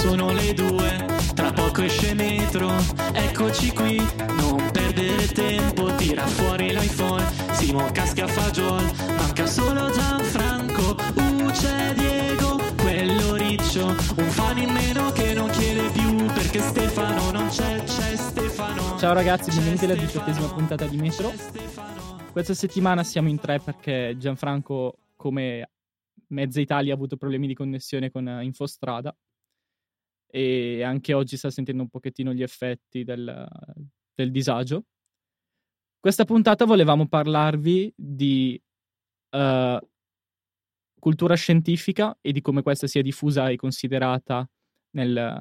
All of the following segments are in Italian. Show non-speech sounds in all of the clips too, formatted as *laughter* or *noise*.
Sono le due, tra poco esce metro, eccoci qui, non perdere tempo, tira fuori l'iPhone, Simo casca fagiol, manca solo Gianfranco, uh c'è Diego, quello riccio, un fan in meno che non chiede più, perché Stefano non c'è, c'è Stefano. Ciao ragazzi, benvenuti alla diciottesima puntata di Metro. Questa settimana siamo in tre perché Gianfranco, come mezza Italia, ha avuto problemi di connessione con Infostrada e anche oggi sta sentendo un pochettino gli effetti del, del disagio. Questa puntata volevamo parlarvi di uh, cultura scientifica e di come questa sia diffusa e considerata nel,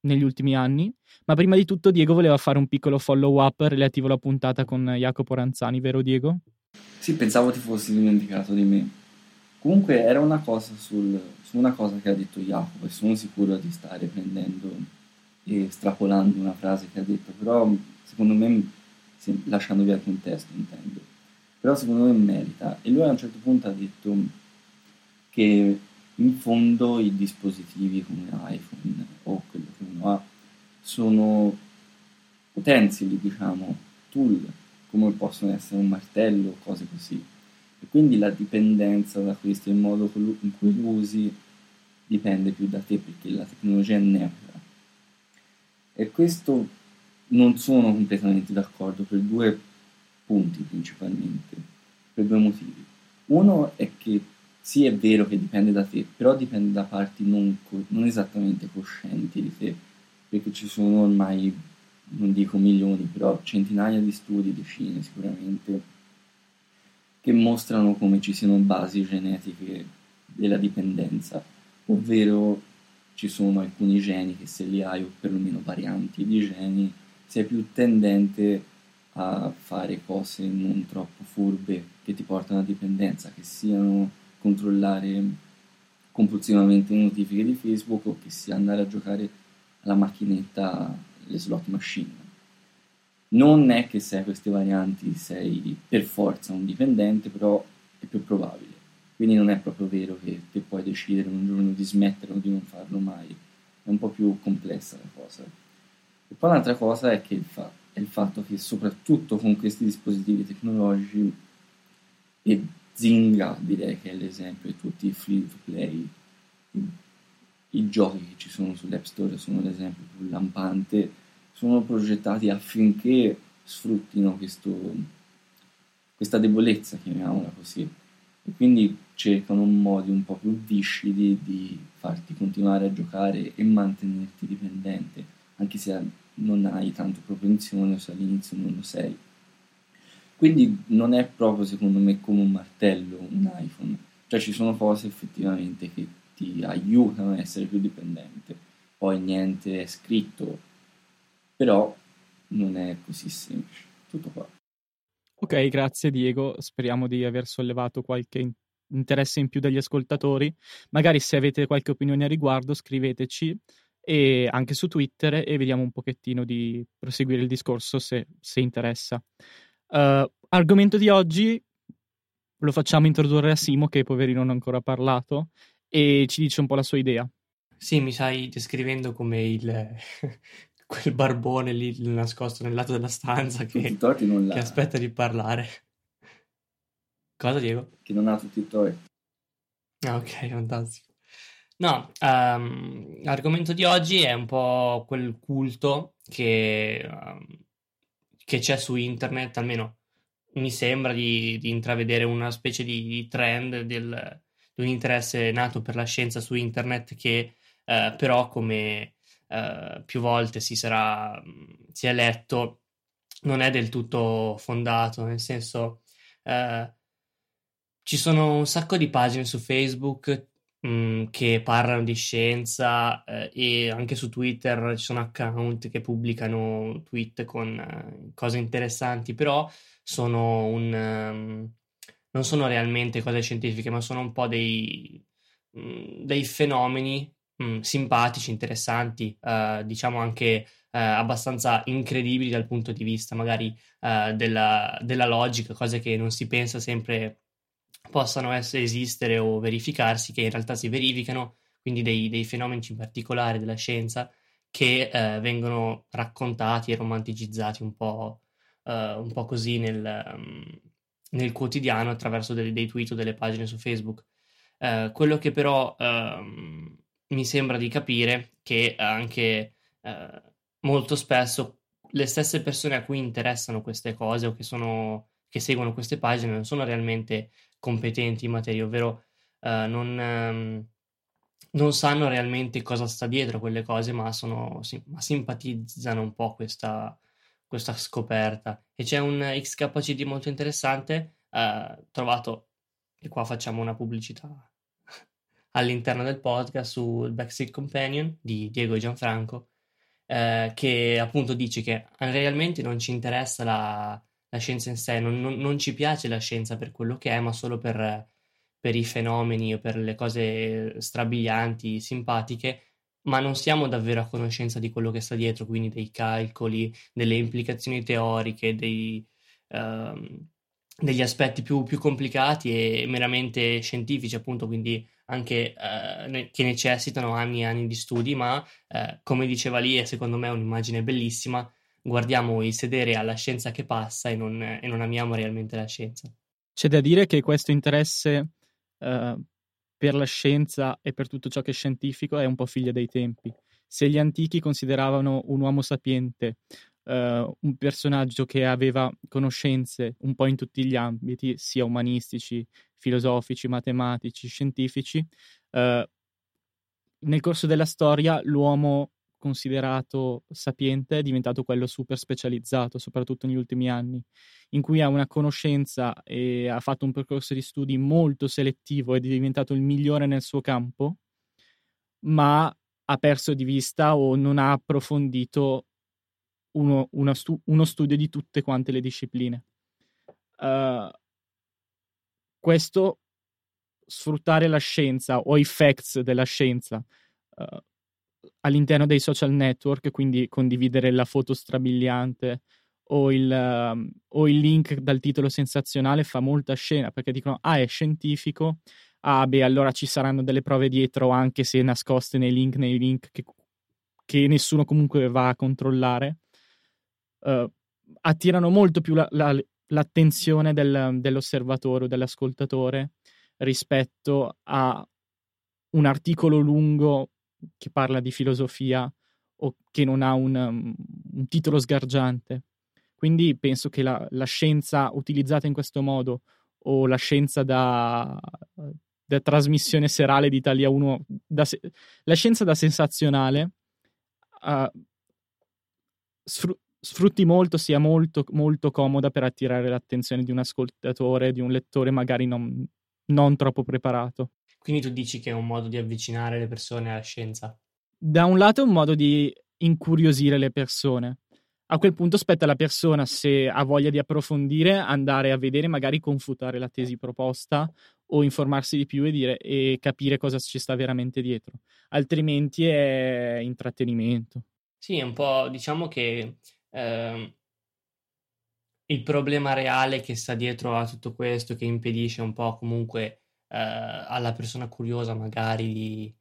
negli ultimi anni. Ma prima di tutto, Diego voleva fare un piccolo follow up relativo alla puntata con Jacopo Ranzani, vero Diego? Sì, pensavo ti fossi dimenticato di me. Comunque era una cosa sul, su una cosa che ha detto Jacopo e sono sicuro di stare prendendo e estrapolando una frase che ha detto, però secondo me, lasciando via il contesto intendo, però secondo me merita. E lui a un certo punto ha detto che in fondo i dispositivi come iPhone o quello che uno ha sono utensili, diciamo, tool, come possono essere un martello, o cose così e quindi la dipendenza da questo, il modo in cui lo usi, dipende più da te perché la tecnologia è neutra. E questo non sono completamente d'accordo per due punti principalmente, per due motivi. Uno è che sì è vero che dipende da te, però dipende da parti non, non esattamente coscienti di te, perché ci sono ormai, non dico milioni, però centinaia di studi, decine sicuramente, che mostrano come ci siano basi genetiche della dipendenza, ovvero ci sono alcuni geni che se li hai o perlomeno varianti di geni sei più tendente a fare cose non troppo furbe che ti portano a dipendenza, che siano controllare compulsivamente le notifiche di Facebook o che sia andare a giocare alla macchinetta, le slot machine non è che se hai queste varianti sei per forza un dipendente, però è più probabile. Quindi non è proprio vero che te puoi decidere un giorno di smettere o di non farlo mai. È un po' più complessa la cosa. E poi un'altra cosa è, che il, fa- è il fatto che soprattutto con questi dispositivi tecnologici, e Zynga direi che è l'esempio di tutti i free to play, i giochi che ci sono sull'App Store sono l'esempio più lampante sono progettati affinché sfruttino questo, questa debolezza, chiamiamola così, e quindi cercano modi un po' più viscidi di farti continuare a giocare e mantenerti dipendente, anche se non hai tanto propensione o se all'inizio non lo sei. Quindi non è proprio secondo me come un martello un iPhone, cioè ci sono cose effettivamente che ti aiutano a essere più dipendente, poi niente è scritto però non è così semplice. Tutto qua. Ok, grazie Diego, speriamo di aver sollevato qualche interesse in più dagli ascoltatori. Magari se avete qualche opinione a riguardo scriveteci e anche su Twitter e vediamo un pochettino di proseguire il discorso se, se interessa. Uh, argomento di oggi lo facciamo introdurre a Simo che poverino non ha ancora parlato e ci dice un po' la sua idea. Sì, mi stai descrivendo come il, quel barbone lì nascosto nel lato della stanza che, che aspetta di parlare. Cosa, Diego? Che non ha tutti i torti. Ah, ok, fantastico. No, um, l'argomento di oggi è un po' quel culto che, um, che c'è su internet, almeno mi sembra di, di intravedere una specie di, di trend del, di un interesse nato per la scienza su internet che uh, però come eh, più volte si, sarà, si è letto, non è del tutto fondato, nel senso eh, ci sono un sacco di pagine su Facebook che parlano di scienza eh, e anche su Twitter ci sono account che pubblicano tweet con uh, cose interessanti, però sono un... Um, non sono realmente cose scientifiche, ma sono un po' dei, dei fenomeni mh, simpatici, interessanti, uh, diciamo anche uh, abbastanza incredibili dal punto di vista magari uh, della, della, logica, cose che non si pensa sempre possano essere, esistere o verificarsi, che in realtà si verificano, quindi dei, dei fenomeni in particolare della scienza che eh, vengono raccontati e romanticizzati un po', eh, un po così nel, nel, quotidiano attraverso dei, dei, tweet o delle pagine su Facebook. Eh, quello che però ehm, mi sembra di capire che anche eh, molto spesso le stesse persone a cui interessano queste cose o che, sono, che seguono queste pagine non sono realmente competenti in materia, ovvero uh, non, um, non, sanno realmente cosa sta dietro quelle cose, ma, sono, sim- ma simpatizzano un po' questa, questa, scoperta. E c'è un XKCD molto interessante, uh, trovato, e qua facciamo una pubblicità all'interno del podcast sul Backseat Companion di Diego Gianfranco, eh, che appunto dice che realmente non ci interessa la, la scienza in sé, non, non, non, ci piace la scienza per quello che è, ma solo per, per i fenomeni o per le cose strabilianti, simpatiche, ma non siamo davvero a conoscenza di quello che sta dietro, quindi dei calcoli, delle implicazioni teoriche, dei, uh, degli aspetti più, più, complicati e meramente scientifici, appunto, quindi anche uh, che necessitano anni e anni di studi, ma uh, come diceva lì, e secondo me è un'immagine bellissima, guardiamo il sedere alla scienza che passa e non, e non amiamo realmente la scienza. C'è da dire che questo interesse uh, per la scienza e per tutto ciò che è scientifico è un po' figlio dei tempi. Se gli antichi consideravano un uomo sapiente uh, un personaggio che aveva conoscenze un po' in tutti gli ambiti, sia umanistici, filosofici, matematici, scientifici, uh, nel corso della storia l'uomo considerato sapiente è diventato quello super specializzato, soprattutto negli ultimi anni, in cui ha una conoscenza e ha fatto un percorso di studi molto selettivo ed è diventato il migliore nel suo campo, ma ha perso di vista o non ha approfondito uno, stu- uno studio di tutte quante le discipline. Uh, questo sfruttare la scienza o i facts della scienza uh, all'interno dei social network, quindi condividere la foto strabiliante o il, uh, o il, link dal titolo sensazionale fa molta scena perché dicono ah è scientifico, ah beh allora ci saranno delle prove dietro anche se nascoste nei link, nei link che, che nessuno comunque va a controllare. Uh, attirano molto più la, la, l'attenzione del, dell'osservatore o dell'ascoltatore rispetto a un articolo lungo che parla di filosofia o che non ha un, um, un titolo sgargiante. Quindi penso che la, la, scienza utilizzata in questo modo o la scienza da, da trasmissione serale di Italia 1, da, la scienza da sensazionale uh, sfru- sfrutti molto, sia molto, molto comoda per attirare l'attenzione di un ascoltatore, di un lettore magari non, non troppo preparato. Quindi tu dici che è un modo di avvicinare le persone alla scienza? Da un lato è un modo di incuriosire le persone. A quel punto spetta alla persona, se ha voglia di approfondire, andare a vedere, magari confutare la tesi proposta o informarsi di più e, dire, e capire cosa ci sta veramente dietro. Altrimenti è intrattenimento. Sì, è un po', diciamo che eh, il problema reale che sta dietro a tutto questo, che impedisce un po' comunque eh, alla persona curiosa magari di,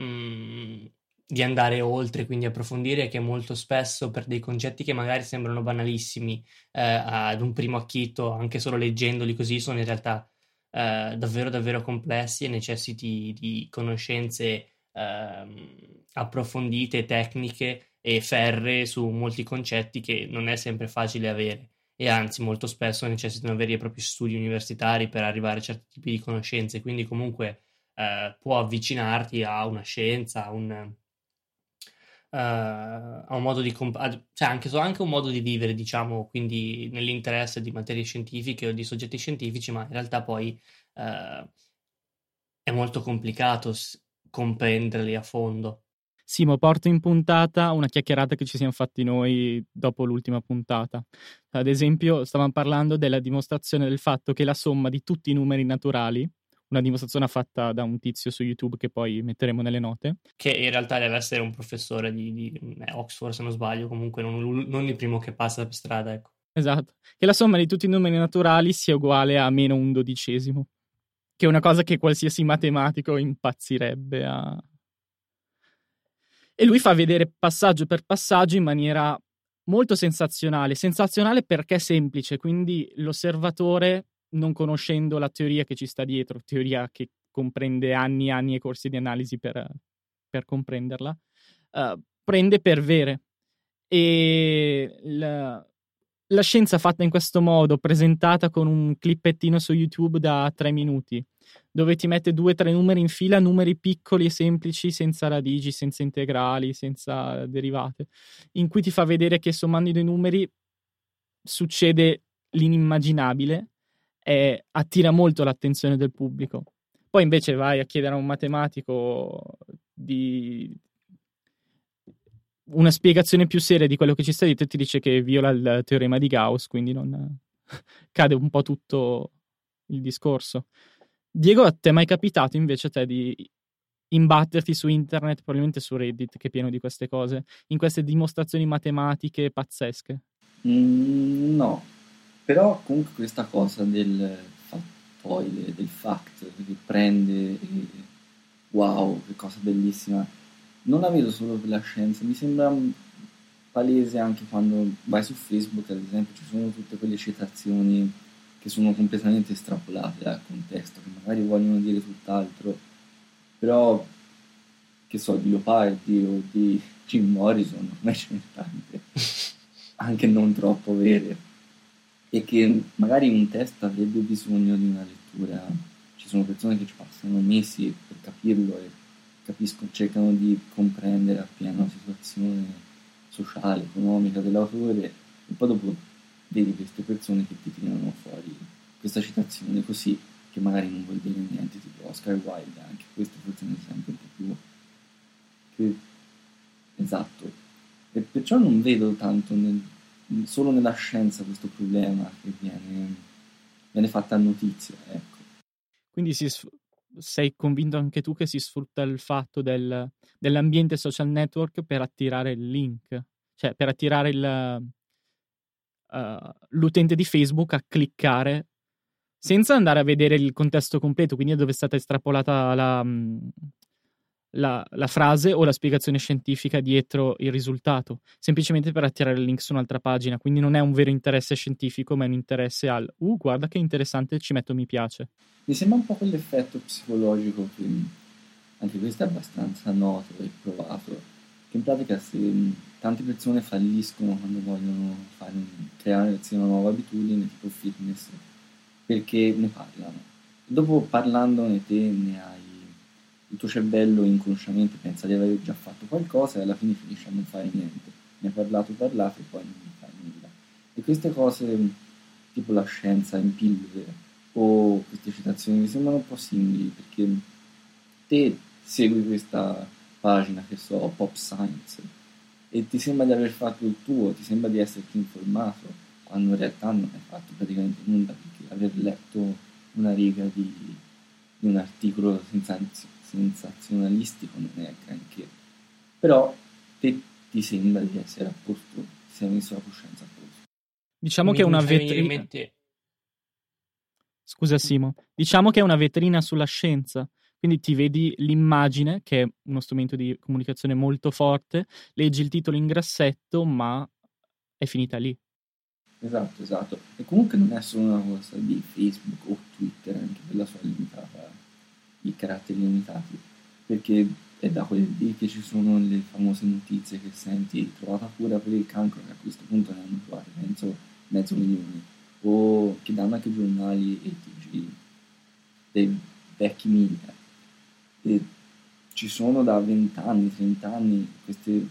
mm, di, andare oltre, quindi approfondire, che molto spesso per dei concetti che magari sembrano banalissimi eh, ad un primo acchito, anche solo leggendoli così, sono in realtà eh, davvero davvero complessi e necessiti di conoscenze ehm, approfondite, tecniche e ferre su molti concetti che non è sempre facile avere e anzi molto spesso necessitano veri e propri studi universitari per arrivare a certi tipi di conoscenze, quindi comunque eh, può avvicinarti a una scienza, a un, Uh, a un modo di comp- cioè anche, anche, un modo di vivere, diciamo, quindi nell'interesse di materie scientifiche o di soggetti scientifici, ma in realtà poi uh, è molto complicato s- comprenderli a fondo. Simo, porto in puntata una chiacchierata che ci siamo fatti noi dopo l'ultima puntata. Ad esempio, stavamo parlando della dimostrazione del fatto che la somma di tutti i numeri naturali, una dimostrazione fatta da un tizio su YouTube che poi metteremo nelle note. Che in realtà deve essere un professore di, di eh, Oxford, se non sbaglio, comunque non, non, il primo che passa per strada, ecco. Esatto, che la somma di tutti i numeri naturali sia uguale a meno un dodicesimo, che è una cosa che qualsiasi matematico impazzirebbe a, E lui fa vedere passaggio per passaggio in maniera molto sensazionale. Sensazionale perché è semplice, quindi l'osservatore, non conoscendo la teoria che ci sta dietro, teoria che comprende anni e anni e corsi di analisi per, per comprenderla, uh, prende per vere. E la, la scienza fatta in questo modo, presentata con un clippettino su YouTube da tre minuti, dove ti mette due o tre numeri in fila, numeri piccoli e semplici, senza radici, senza integrali, senza derivate, in cui ti fa vedere che sommando i due numeri succede l'inimmaginabile e attira molto l'attenzione del pubblico. Poi invece vai a chiedere a un matematico di una spiegazione più seria di quello che ci sta detto e ti dice che viola il teorema di Gauss, quindi non *laughs* cade un po' tutto il discorso. Diego, a te è mai capitato invece te di imbatterti su internet, probabilmente su Reddit, che è pieno di queste cose, in queste dimostrazioni matematiche pazzesche? Mm, no, però comunque questa cosa del fattoide, del fact, che prende e wow, che cosa bellissima non la vedo solo per la scienza, mi sembra palese anche quando vai su Facebook, ad esempio, ci sono tutte quelle citazioni che sono completamente estrapolate dal contesto, che magari vogliono dire tutt'altro, però, che so, di Leopardi o di Jim Morrison, ormai ce ne tante, *laughs* anche non troppo vere, e che magari un testo avrebbe bisogno di una lettura, ci sono persone che ci passano mesi per capirlo e capisco, cercano di comprendere appieno la situazione sociale, economica dell'autore e poi dopo vedi queste persone che ti tirano fuori questa citazione così che magari non vuol dire niente, tipo Oscar Wilde, anche questo forse è un esempio un po' più che... esatto. E perciò non vedo tanto nel... solo nella scienza questo problema che viene, viene fatta notizia, ecco. Quindi si, sei convinto anche tu che si sfrutta il fatto del, dell'ambiente social network per attirare il link, cioè per attirare il, uh, l'utente di Facebook a cliccare senza andare a vedere il contesto completo, quindi dove è stata estrapolata la, la, la, frase o la spiegazione scientifica dietro il risultato, semplicemente per attirare il link su un'altra pagina. Quindi non è un vero interesse scientifico, ma è un interesse al uh, guarda che interessante, ci metto mi piace. Mi sembra un po' quell'effetto psicologico che anche questo è abbastanza noto e provato, che in pratica se tante persone falliscono quando vogliono fare, creare una nuova abitudine tipo fitness, perché ne parlano. Dopo parlandone te ne hai il tuo cervello inconsciamente pensa di aver già fatto qualcosa e alla fine finisce a non fare niente. Ne ha parlato, parlato e poi non fa nulla. E queste cose, tipo la scienza in pillole o queste citazioni, mi sembrano un po' simili perché te segui questa pagina che so, Pop Science, e ti sembra di aver fatto il tuo, ti sembra di esserti informato, quando in realtà non hai fatto praticamente nulla perché aver letto una riga di, di un articolo senza sensazionalistico non è granché, però te ti sembra di essere a posto, ti sei messo la coscienza a posto. Diciamo Mi che è una vetrina... Scusa Simo, diciamo che è una vetrina sulla scienza, quindi ti vedi l'immagine, che è uno strumento di comunicazione molto forte, leggi il titolo in grassetto, ma è finita lì. Esatto, esatto. E comunque non è solo una cosa di Facebook o Twitter, anche per la sua limitata i caratteri limitati, perché è da quel lì che ci sono le famose notizie che senti trovata cura per il cancro, che a questo punto ne hanno trovate penso mezzo milione, o che danno anche giornali e TG dei vecchi media. E ci sono da 20 anni, 30 anni questi,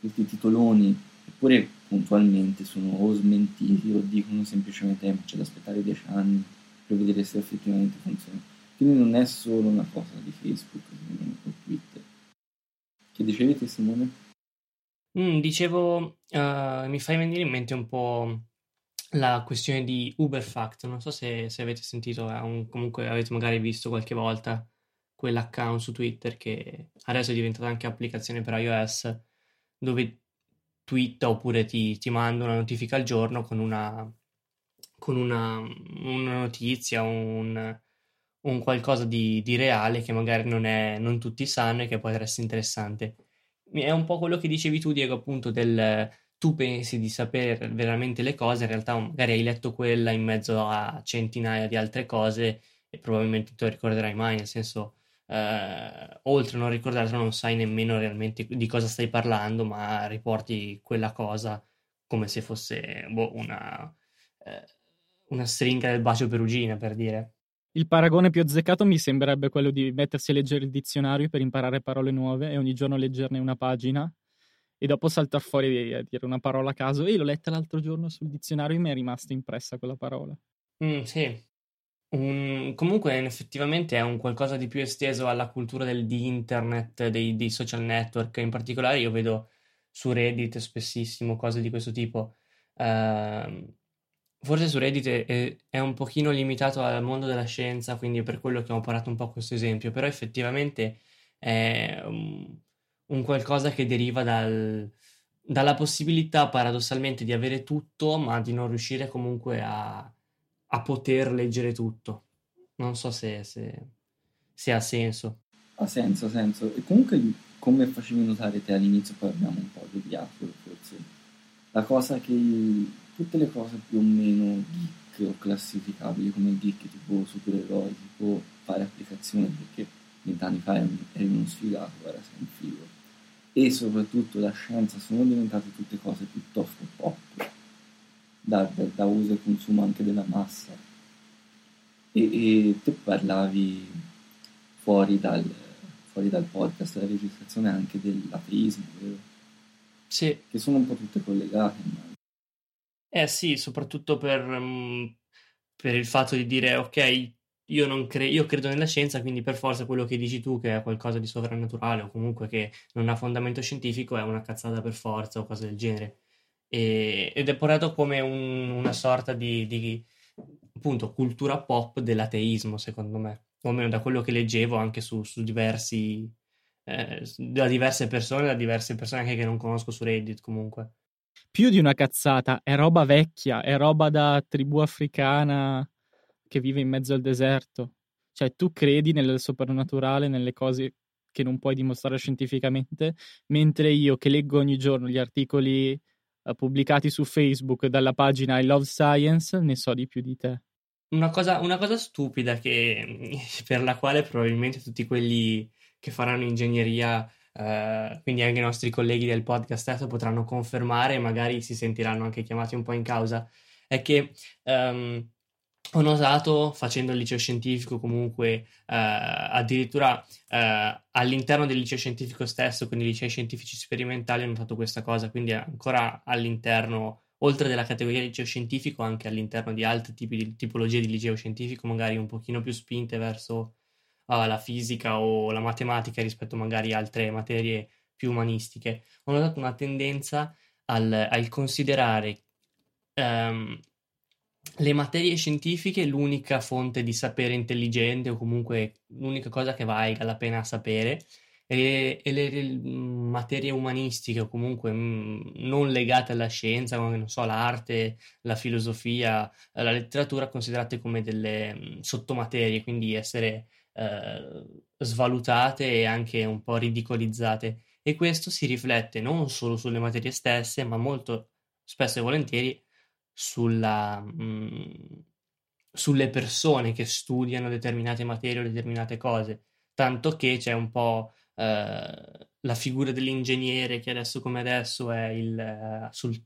questi titoloni, eppure puntualmente sono o smentiti o dicono semplicemente eh, c'è da aspettare 10 anni per vedere se effettivamente funziona. Quindi non è solo una cosa di Facebook o Twitter. Che dicevi te Simone? Mm, dicevo, uh, mi fai venire in mente un po' la questione di Uberfact. Non so se, se avete sentito, un, comunque avete magari visto qualche volta quell'account su Twitter che adesso è diventata anche applicazione per iOS dove twitta oppure ti, ti manda una notifica al giorno con una, con una, una notizia, un, un qualcosa di, di reale che magari non, è, non tutti sanno e che può essere interessante. è un po' quello che dicevi tu, Diego, appunto, del tu pensi di sapere veramente le cose, in realtà magari hai letto quella in mezzo a centinaia di altre cose e probabilmente tu lo ricorderai mai, nel senso, eh, oltre a non ricordartelo, non sai nemmeno realmente di cosa stai parlando, ma riporti quella cosa come se fosse boh, una, eh, una stringa del bacio perugina, per dire. Il paragone più azzeccato mi sembrerebbe quello di mettersi a leggere il dizionario per imparare parole nuove e ogni giorno leggerne una pagina e dopo saltar fuori a dire una parola a caso. E l'ho letta l'altro giorno sul dizionario e mi è rimasta impressa quella parola. Mm, sì. Un... Comunque, effettivamente è un qualcosa di più esteso alla cultura del, di internet, dei, dei, social network. In particolare, io vedo su Reddit spessissimo cose di questo tipo. Uh, Forse su Reddit è, è, un pochino limitato al mondo della scienza, quindi è per quello che ho parlato un po' questo esempio, però effettivamente è un, un qualcosa che deriva dal, dalla possibilità paradossalmente di avere tutto, ma di non riuscire comunque a, a poter leggere tutto. Non so se, se, se, ha senso. Ha senso, ha senso. E comunque, come facevi notare te all'inizio, poi abbiamo un po' deviato forse, la cosa che tutte le cose più o meno geek o classificabili come geek tipo supereroi, tipo fare applicazioni perché vent'anni fa eri uno sfigato, sei un figo. E soprattutto la scienza sono diventate tutte cose pop, da, da, da uso e consumo anche della massa. E, e te parlavi fuori dal, fuori dal podcast, dalla registrazione anche dell'ateismo, vero? Sì. Che sono un po' tutte collegate, ma eh sì, soprattutto per, mm, per il fatto di dire ok, io, non cre- io credo nella scienza, quindi per forza quello che dici tu che è qualcosa di sovrannaturale o comunque che non ha fondamento scientifico è una cazzata per forza o cose del genere. E- ed è portato come un- una sorta di, di appunto cultura pop dell'ateismo, secondo me, o almeno da quello che leggevo anche su, su diversi eh, da diverse persone, da diverse persone anche che non conosco su Reddit comunque. Più di una cazzata, è roba vecchia, è roba da tribù africana che vive in mezzo al deserto. Cioè, tu credi nel soprannaturale, nelle cose che non puoi dimostrare scientificamente, mentre io che leggo ogni giorno gli articoli pubblicati su Facebook dalla pagina I Love Science, ne so di più di te. Una cosa, una cosa stupida che, *laughs* per la quale probabilmente tutti quelli che faranno ingegneria Uh, quindi anche i nostri colleghi del podcast stesso potranno confermare e magari si sentiranno anche chiamati un po' in causa, è che um, ho notato facendo il liceo scientifico comunque uh, addirittura uh, all'interno del liceo scientifico stesso, quindi licei scientifici sperimentali, ho notato questa cosa, quindi ancora all'interno, oltre della categoria liceo scientifico, anche all'interno di altre tipi di tipologie di liceo scientifico, magari un pochino più spinte verso alla fisica o la matematica rispetto magari a altre materie più umanistiche. Ho notato una tendenza al, al considerare um, le materie scientifiche l'unica fonte di sapere intelligente o comunque l'unica cosa che valga la pena sapere e, e le, le, materie umanistiche o comunque mh, non legate alla scienza, come so, l'arte, la filosofia, la letteratura, considerate come delle mh, sottomaterie, quindi essere eh, svalutate e anche un po' ridicolizzate. E questo si riflette non solo sulle materie stesse, ma molto spesso e volentieri sulla, mh, mm, sulle persone che studiano determinate materie o determinate cose. Tanto che c'è un po' eh, la figura dell'ingegnere che adesso come adesso è il, eh, sul,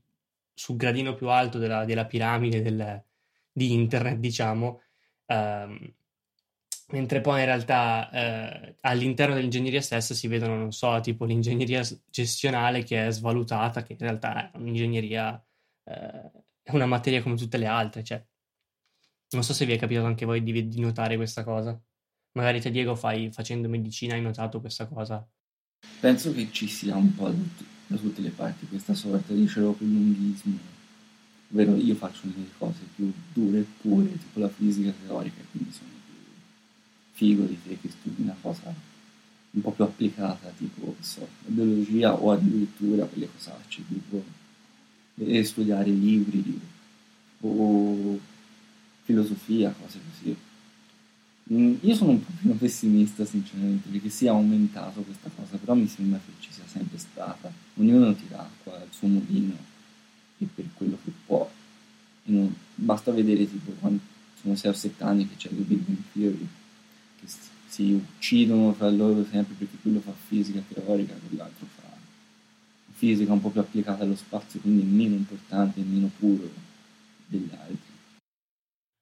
sul, gradino più alto della, della piramide del, di internet, diciamo. Um, mentre poi in realtà eh, all'interno dell'ingegneria stessa si vedono, non so, tipo l'ingegneria gestionale che è svalutata, che in realtà è un'ingegneria, eh, è una materia come tutte le altre, cioè. Non so se vi è capitato anche voi di, di notare questa cosa. Magari te Diego fai, facendo medicina hai notato questa cosa. Penso che ci sia un po' da tutte le parti questa sorta di lungismo. ovvero io faccio delle cose più dure e pure, tipo la fisica teorica, quindi sono figo di te che studi una cosa un po' più applicata, tipo so, la biologia o addirittura quelle cosacce, tipo e studiare libri o filosofia, cose così. Mm, io sono un po' più pessimista, sinceramente, perché si è aumentato questa cosa, però mi sembra che ci sia sempre stata. Ognuno tira acqua al suo mulino e per quello che può. Non, basta vedere tipo quando sono 6 o 7 anni che c'è il Big Bang Theory, che si uccidono fra loro sempre perché quello fa fisica teorica, quell'altro fa fisica un po' più applicata allo spazio, quindi meno importante e meno puro degli altri.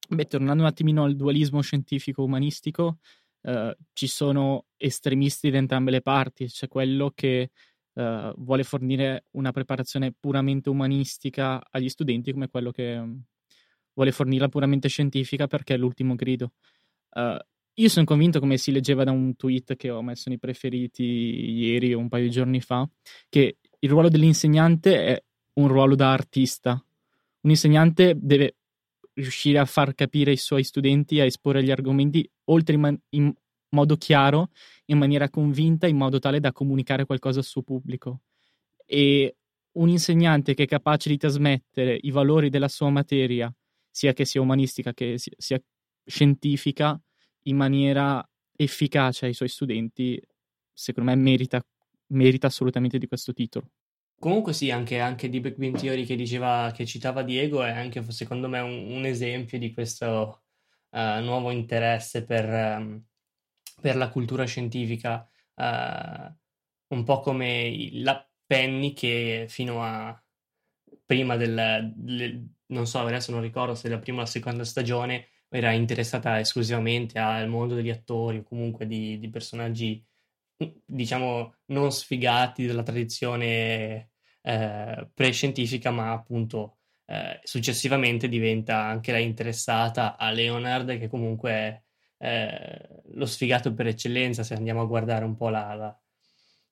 Beh, tornando un attimino al dualismo scientifico-umanistico, eh, ci sono estremisti da entrambe le parti, c'è quello che eh, vuole fornire una preparazione puramente umanistica agli studenti, come quello che mm, vuole fornirla puramente scientifica perché è l'ultimo grido. Uh, io sono convinto, come si leggeva da un tweet che ho messo nei preferiti ieri o un paio di giorni fa, che il ruolo dell'insegnante è un ruolo da artista. Un insegnante deve riuscire a far capire ai suoi studenti, a esporre gli argomenti, oltre in, man- in modo chiaro, in maniera convinta, in modo tale da comunicare qualcosa al suo pubblico. E un insegnante che è capace di trasmettere i valori della sua materia, sia che sia umanistica che sia scientifica, in maniera efficace ai suoi studenti, secondo me merita, merita assolutamente di questo titolo. Comunque sì, anche, anche di Big Bang Theory che diceva, che citava Diego è anche secondo me un, un esempio di questo uh, nuovo interesse per, um, per, la cultura scientifica, uh, un po' come la Penny che fino a prima del, del, non so, adesso non ricordo se la prima o la seconda stagione era interessata esclusivamente al mondo degli attori o comunque di, di personaggi diciamo non sfigati della tradizione eh, prescientifica, ma appunto eh, successivamente diventa anche lei interessata a Leonard, che comunque è eh, lo sfigato per eccellenza, se andiamo a guardare un po' la, la,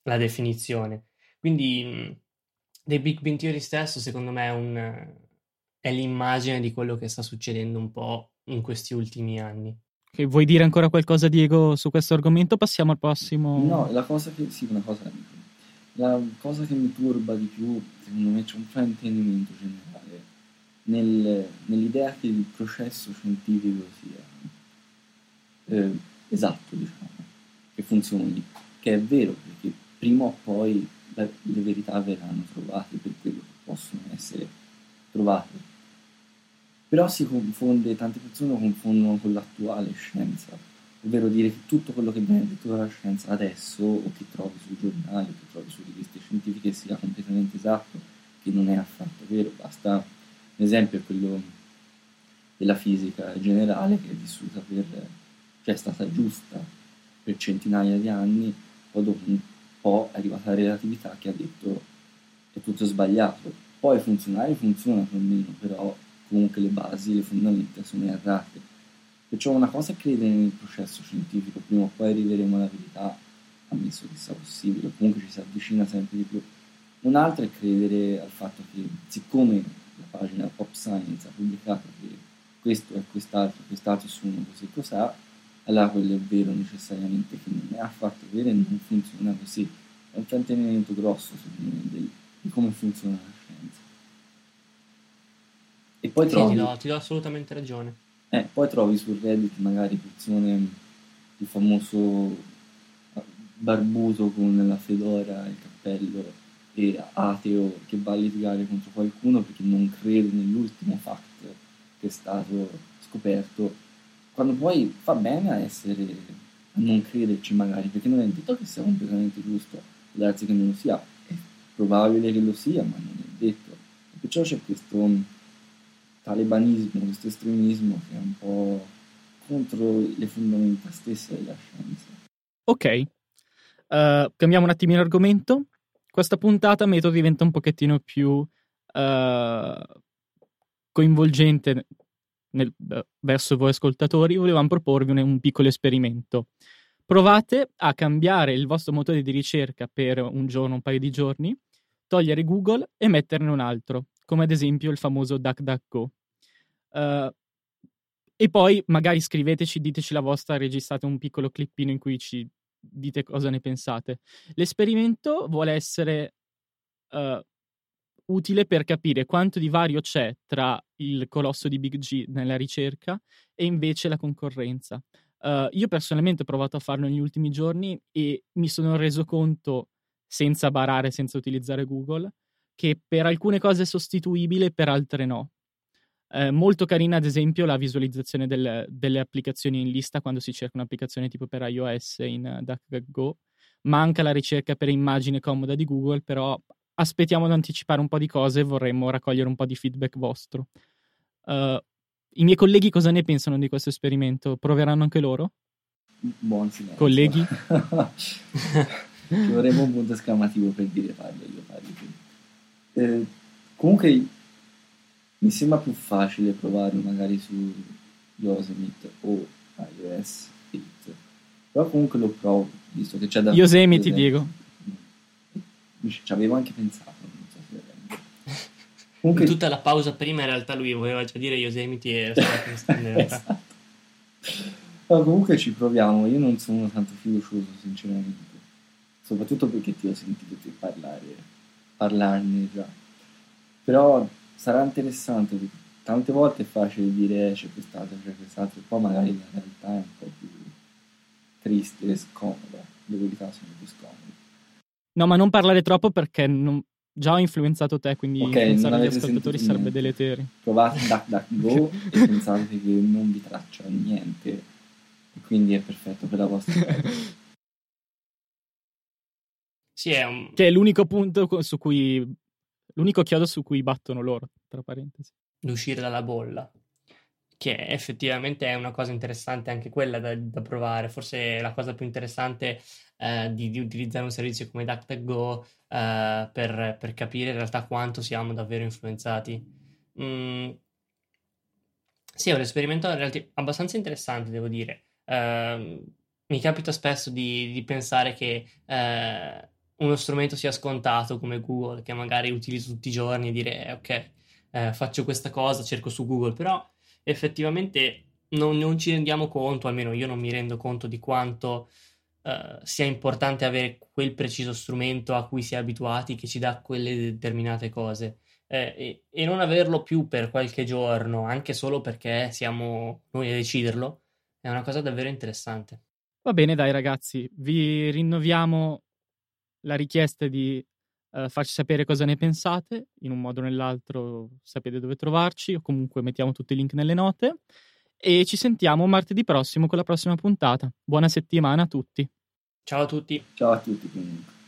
la definizione. Quindi The Big Bang Theory stesso, secondo me, è, un, è l'immagine di quello che sta succedendo un po' in questi ultimi anni. Okay, vuoi dire ancora qualcosa, Diego, su questo argomento? Passiamo al prossimo. No, la cosa che. Sì, una cosa la cosa che mi turba di più, secondo me, c'è un fraintendimento generale nel, nell'idea che il processo scientifico sia eh, esatto, diciamo, che funzioni, che è vero, perché prima o poi le verità verranno trovate per quello che possono essere trovate. Però si confonde, tante persone lo confondono con l'attuale scienza. Ovvero dire che tutto quello che viene detto dalla scienza adesso o che trovi sui giornali o che trovi su riviste scientifiche sia completamente esatto, che non è affatto vero, basta un esempio è quello della fisica generale che è vissuta per, cioè è stata giusta per centinaia di anni, poi dopo un po' è arrivata la relatività che ha detto è tutto sbagliato, poi funzionare funziona più o meno, però comunque le basi, le fondamenta sono errate Perciò una cosa è credere nel processo scientifico, prima o poi arriveremo alla verità, ammesso che sia possibile, comunque ci si avvicina sempre di più. Un'altra è credere al fatto che siccome la pagina Pop Science ha pubblicato che questo è quest'altro, quest'altro sono così cos'ha, allora quello è vero necessariamente che non è affatto vero e non funziona così. È un fraintendimento grosso secondo me di come funziona la. E poi sì, trovi... ti, do, ti do assolutamente ragione. Eh, poi trovi su Reddit magari persone, il famoso barbuto con la fedora e il cappello e ateo che va a litigare contro qualcuno perché non crede nell'ultimo fact che è stato scoperto, quando poi fa bene a essere a non crederci magari, perché non è detto che sia completamente giusto, può darsi che non lo sia, è probabile che lo sia, ma non è detto. E perciò c'è questo talibanismo, questo estremismo che è un po' contro le fondamenta stesse della scienza. Ok, uh, cambiamo un attimino argomento. Questa puntata Metodo diventa un pochettino più uh, coinvolgente nel, uh, verso voi ascoltatori. Volevamo proporvi un, un piccolo esperimento. Provate a cambiare il vostro motore di ricerca per un giorno, un paio di giorni, togliere Google e metterne un altro, come ad esempio il famoso DuckDuckGo. Uh, e poi magari scriveteci, diteci la vostra, registrate un piccolo clippino in cui ci dite cosa ne pensate. L'esperimento vuole essere uh, utile per capire quanto di vario c'è tra il colosso di Big G nella ricerca e invece la concorrenza. Uh, io personalmente ho provato a farlo negli ultimi giorni e mi sono reso conto, senza barare, senza utilizzare Google, che per alcune cose è sostituibile, per altre no. Eh, molto carina, ad esempio, la visualizzazione del, delle applicazioni in lista quando si cerca un'applicazione tipo per iOS in DuckDuckGo. Manca la ricerca per immagine comoda di Google, però aspettiamo ad anticipare un po' di cose e vorremmo raccogliere un po' di feedback vostro. Uh, I miei colleghi cosa ne pensano di questo esperimento? Proveranno anche loro? Buon silenzio. Colleghi? *laughs* Ci vorrebbe un punto esclamativo per dire parlo io, parli tu. Eh, comunque mi sembra più facile provare magari su Yosemite o iOS 8. Però comunque lo provo, visto che c'è da... Yosemite, Diego. Ci avevo anche pensato, non so se Comunque... In tutta la pausa prima in realtà lui voleva già dire Yosemite e *laughs* esatto. No, comunque ci proviamo, io non sono tanto fiducioso sinceramente, soprattutto perché ti ho sentito te parlare, parlarne già. Però sarà interessante, perché tante volte è facile dire eh, c'è quest'altro, c'è quest'altro, e poi magari la realtà è un po' più triste e scomoda, le verità sono più scomode. No, ma non parlare troppo perché non... già ho influenzato te, quindi okay, influenzare gli ascoltatori sarebbe deleterio. Provate DuckDuckGo *laughs* e pensate che non vi traccia niente, e quindi è perfetto per la vostra *laughs* Sì, è un... Che è l'unico punto su cui... l'unico chiodo su cui battono loro, tra parentesi. L'uscire dalla bolla che effettivamente è una cosa interessante anche quella da, da provare. Forse la cosa più interessante eh, di, di, utilizzare un servizio come DuckDuckGo eh, per, per, capire in realtà quanto siamo davvero influenzati. Mm. Sì, è un esperimento abbastanza interessante, devo dire. Uh, mi capita spesso di, di pensare che uh, uno strumento sia scontato come Google, che magari utilizzo tutti i giorni e dire eh, ok, uh, faccio questa cosa, cerco su Google, però effettivamente non, non, ci rendiamo conto, almeno io non mi rendo conto di quanto uh, sia importante avere quel preciso strumento a cui si è abituati che ci dà quelle determinate cose. Eh, e, e, non averlo più per qualche giorno, anche solo perché siamo noi a deciderlo, è una cosa davvero interessante. Va bene, dai ragazzi, vi rinnoviamo la richiesta di uh, farci sapere cosa ne pensate, in un modo o nell'altro sapete dove trovarci, o comunque mettiamo tutti i link nelle note. E ci sentiamo martedì prossimo con la prossima puntata. Buona settimana a tutti. Ciao a tutti. Ciao a tutti comunque.